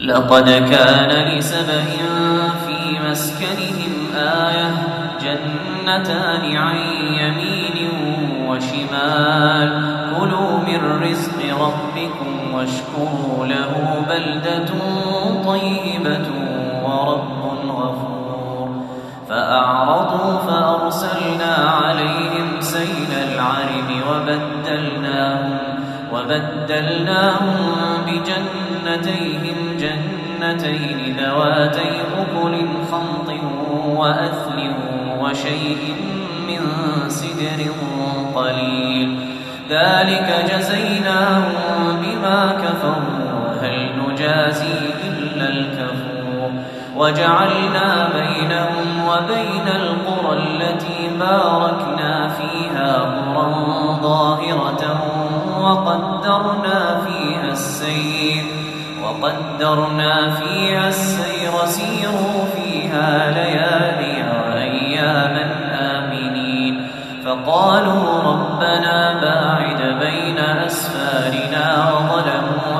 لقد كان لسبأ في مسكنهم آية جنتان عن يمين وشمال. كلوا من رزق ربكم واشكروا له بلدة طيبة ورب غفور. فأعرضوا فأرسلنا عليهم سيل العرم وبدلناهم وبدلناهم بجنتيهم جنتين ذواتي أكل خمط وأثل وشيء من سدر قليل. ذلك جزيناهم بما كفروا هل نجازي إلا الكفور. وجعلنا بينهم وبين القرى التي باركنا فيها قرى ظاهرة وقدرنا فيها السير وقدرنا فيها السير سيروا فيها ليالي وأياما آمنين. فقالوا ربنا باعد بين أسفارنا وظلموا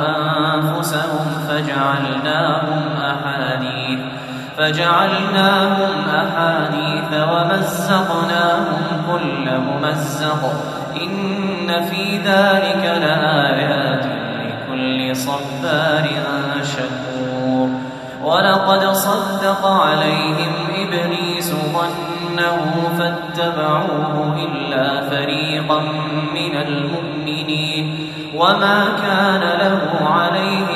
أنفسهم فجعلناهم أحاديث فجعلناهم أحاديث ومزقناهم كل ممزق. في ذلك لآيات لكل صبار شكور. ولقد صدق عليهم إبليس ظنه فاتبعوه إلا فريقا من المؤمنين. وما كان له عليهم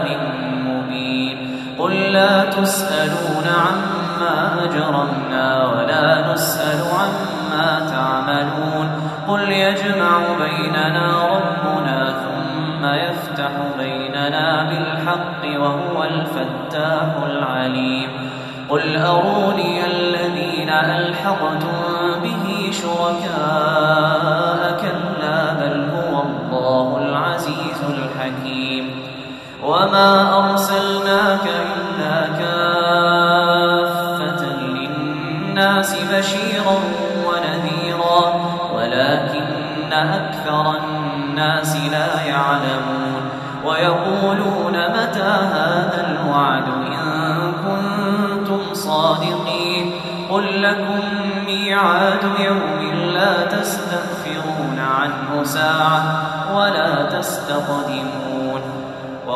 لا تسألون عما أجرمنا ولا نسأل عما تعملون قل يجمع بيننا ربنا ثم يفتح بيننا بالحق وهو الفتاح العليم قل أروني الذين ألحقتم به شركاء كلا بل هو الله العزيز الحكيم وما أرسلناك إلا كافة للناس بشيرا ونذيرا ولكن أكثر الناس لا يعلمون. ويقولون متى هذا الوعد إن كنتم صادقين؟ قل لكم ميعاد يوم لا تستغفرون عنه ساعة ولا تستقدمون.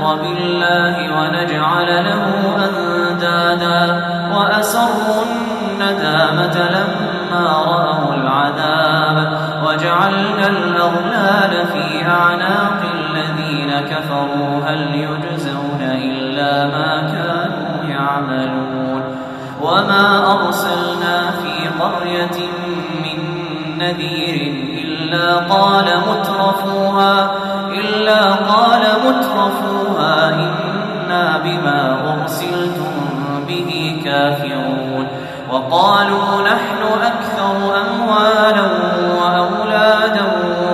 بالله ونجعل له أندادا وأسروا الندامة لما رأوا العذاب وجعلنا الأغلال في أعناق الذين كفروا. هل يجزون إلا ما كانوا يعملون؟ وما أرسلنا في قرية من نذير إلا قال مترفوها إلا قال مترفوها. إنا بما أرسلتم به كافرون وقالوا نحن أكثر أموالا وأولادا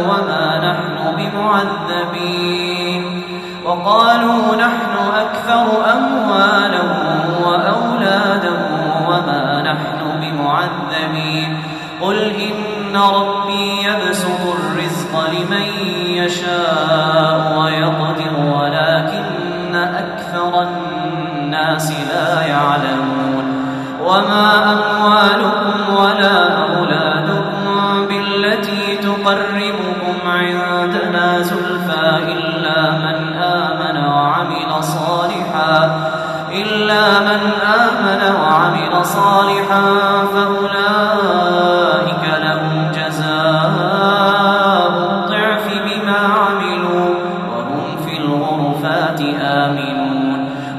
وما نحن بمعذبين وقالوا نحن أكثر أموالا وأولادا وما نحن بمعذبين قل إن ربي يبسط الرزق لمن يشاء وما أموالكم ولا أولادكم بالتي تقربكم عندنا زلفى إلا من آمن وعمل صالحا إلا من آمن وعمل صالحا فأولئك لهم جزاء الضعف بما عملوا وهم في الغرفات آمنون.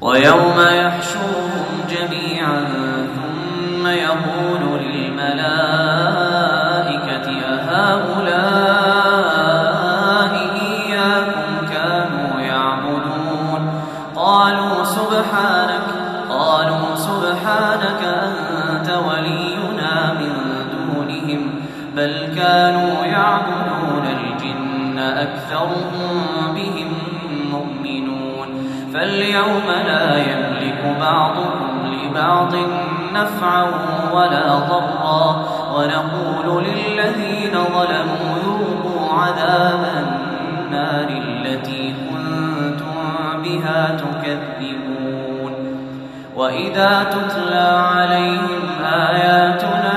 ويوم يحشرهم نفعا ولا ضرا ونقول للذين ظلموا ذوقوا عذاب النار التي كنتم بها تكذبون. وإذا تتلى عليهم آياتنا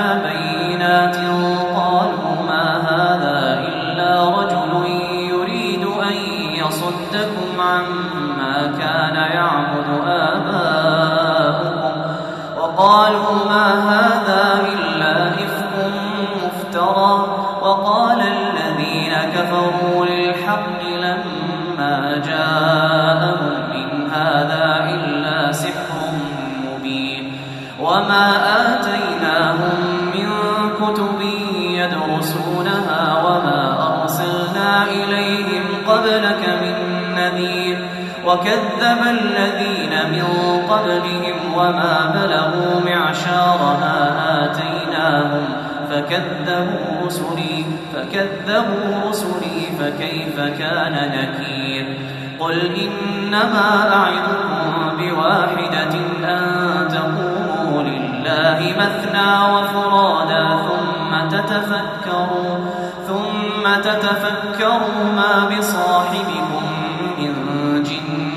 وكذب الذين من قبلهم وما بلغوا معشار ما آتيناهم فكذبوا رسلي فكذبوا رسلي فكيف كان نكير؟ قل إنما أعظكم بواحدة أن تقوموا لله مثنى وفرادا ثم تتفكروا ثم تتفكروا ما بصاحبكم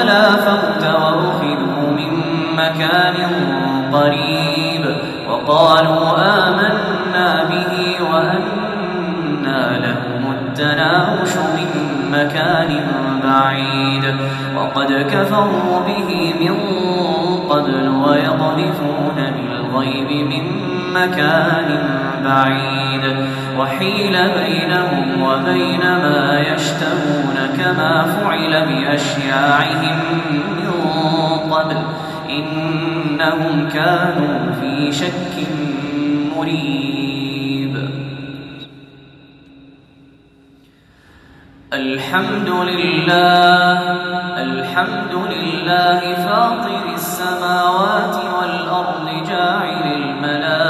فلا فوت وأخذوا من مكان قريب وقالوا آمنا به وأنا لهم التناوش من مكان بعيد وقد كفروا به من قبل ويقذفون بالغيب من مكان بعيد. وحيل بينهم وبين ما يشتهون كما فعل بأشياعهم من قبل. إنهم كانوا في شك مريب. الحمد لله الحمد لله فاطر السماوات والأرض جاعل الملائكة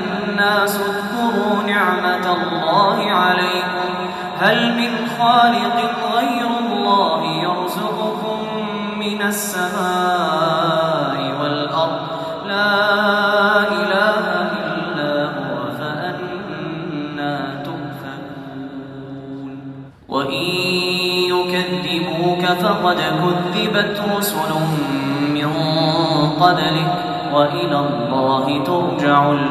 اذكروا نعمة الله عليكم. هل من خالق غير الله يرزقكم من السماء والأرض؟ لا فقد كذبت رسل من قبلك. وإلى الله ترجع الأمور. يا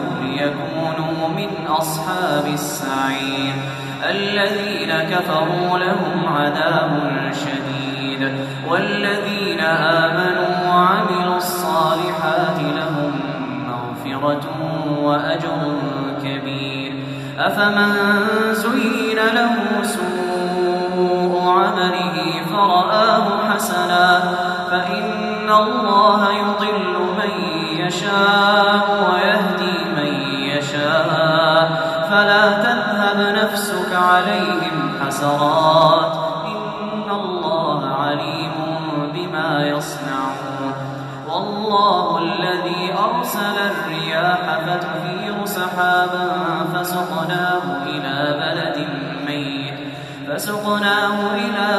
من أصحاب السعير الذين كفروا لهم عذاب شديد والذين آمنوا وعملوا الصالحات لهم مغفرة وأجر كبير أفمن زين له سوء عمله فرآه حسنا فإن الله يضل من يشاء ويهدي عليهم حسرات. إن الله عليم بما يصنعون. والله الذي أرسل الرياح فتثير سحابا فسقناه إلى بلد ميت. فسقناه إلى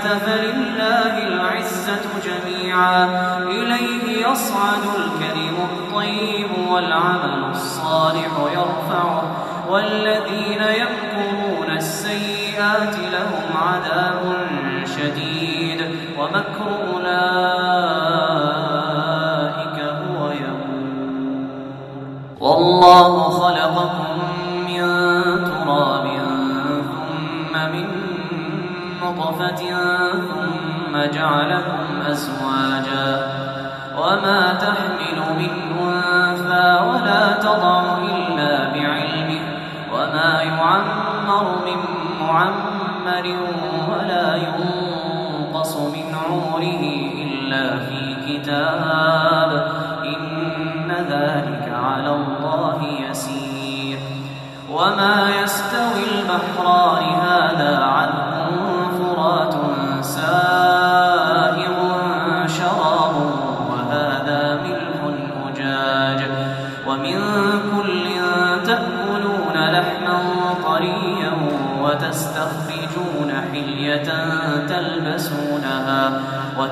فلله العزة جميعا. إليه يصعد الكلم الطيب والعمل الصالح يرفعه. والذين يمكرون السيئات لهم عذاب شديد. ومكر أولئك ثم جعلكم أزواجا وما تحمل من أنثى ولا تضع إلا بعلمه وما يعمر من معمر ولا ينقص من عمره إلا في كتاب إن ذلك على الله يسير وما يستوي البحران هذا عذب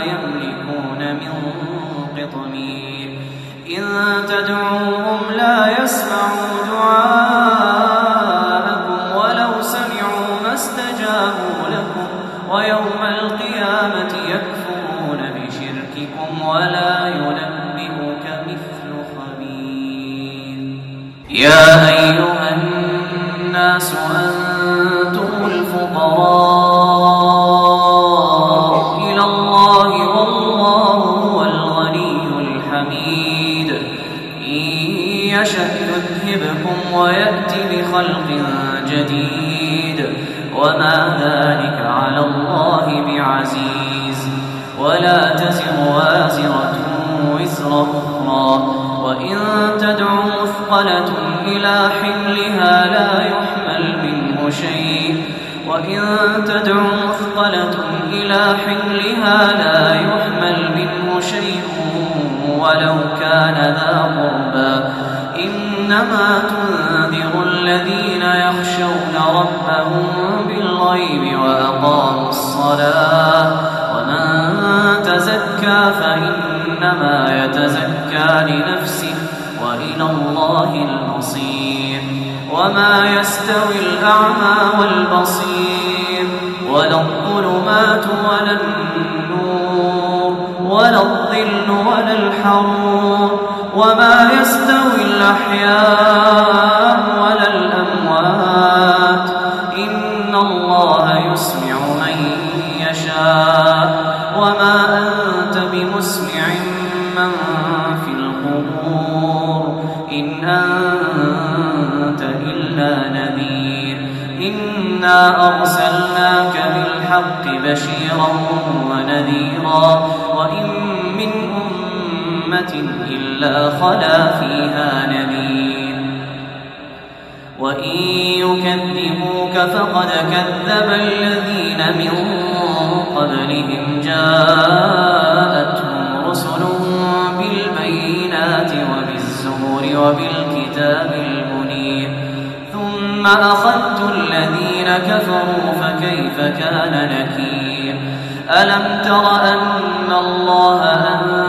يملكون من قطمير. إن تدعوهم لا يسمعوا دعاءكم ولو سمعوا ما استجابوا لكم ويوم القيامة يكفرون بشرككم ولا ينبئك مثل خبير. يا جديد. وما ذلك على الله بعزيز. ولا تزر وازرة وزر أخرى. وإن تدع مثقلة إلى حملها لا يحمل منه شيء. وإن تدع مثقلة إلى حملها لا يحمل منه شيء. ولو كان ذا قربى إنما تنذر الذين يخشون ربهم بالغيب وأقاموا الصلاة ومن تزكى فإنما يتزكى لنفسه وإلى الله المصير وما يستوي الأعمى والبصير ولا الظلمات ولا النور ولا الظل ولا الحرور وما يستوي الأحياء. أمة إلا خلا فيها نذير. وإن يكذبوك فقد كذب الذين من قبلهم. جاءتهم رسلهم بالبينات وبالزبور وبالكتاب المنير. ثم أخذت الذين كفروا فكيف كان نكير؟ ألم تر أن الله أنزل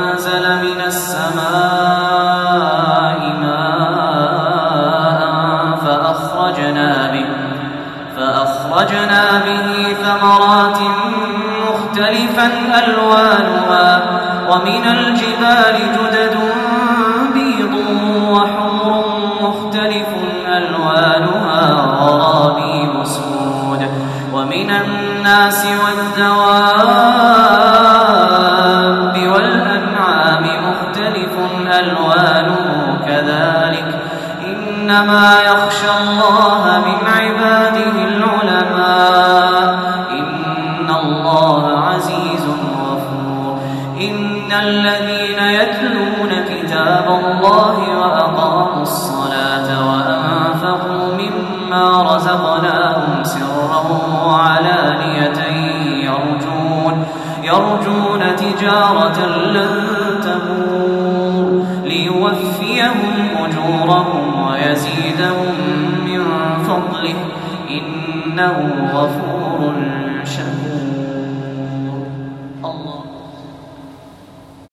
من السماء ماء فأخرجنا به فأخرجنا به ثمرات مختلفا ألوانها ومن الله عزيز غفور. إن الذين يتلون كتاب الله وأقاموا الصلاة وأنفقوا مما رزقناهم سرا وعلانية يرجون يرجون تجارة لن تبور. ليوفيهم أجورهم ويزيدهم من فضله. إنه غفور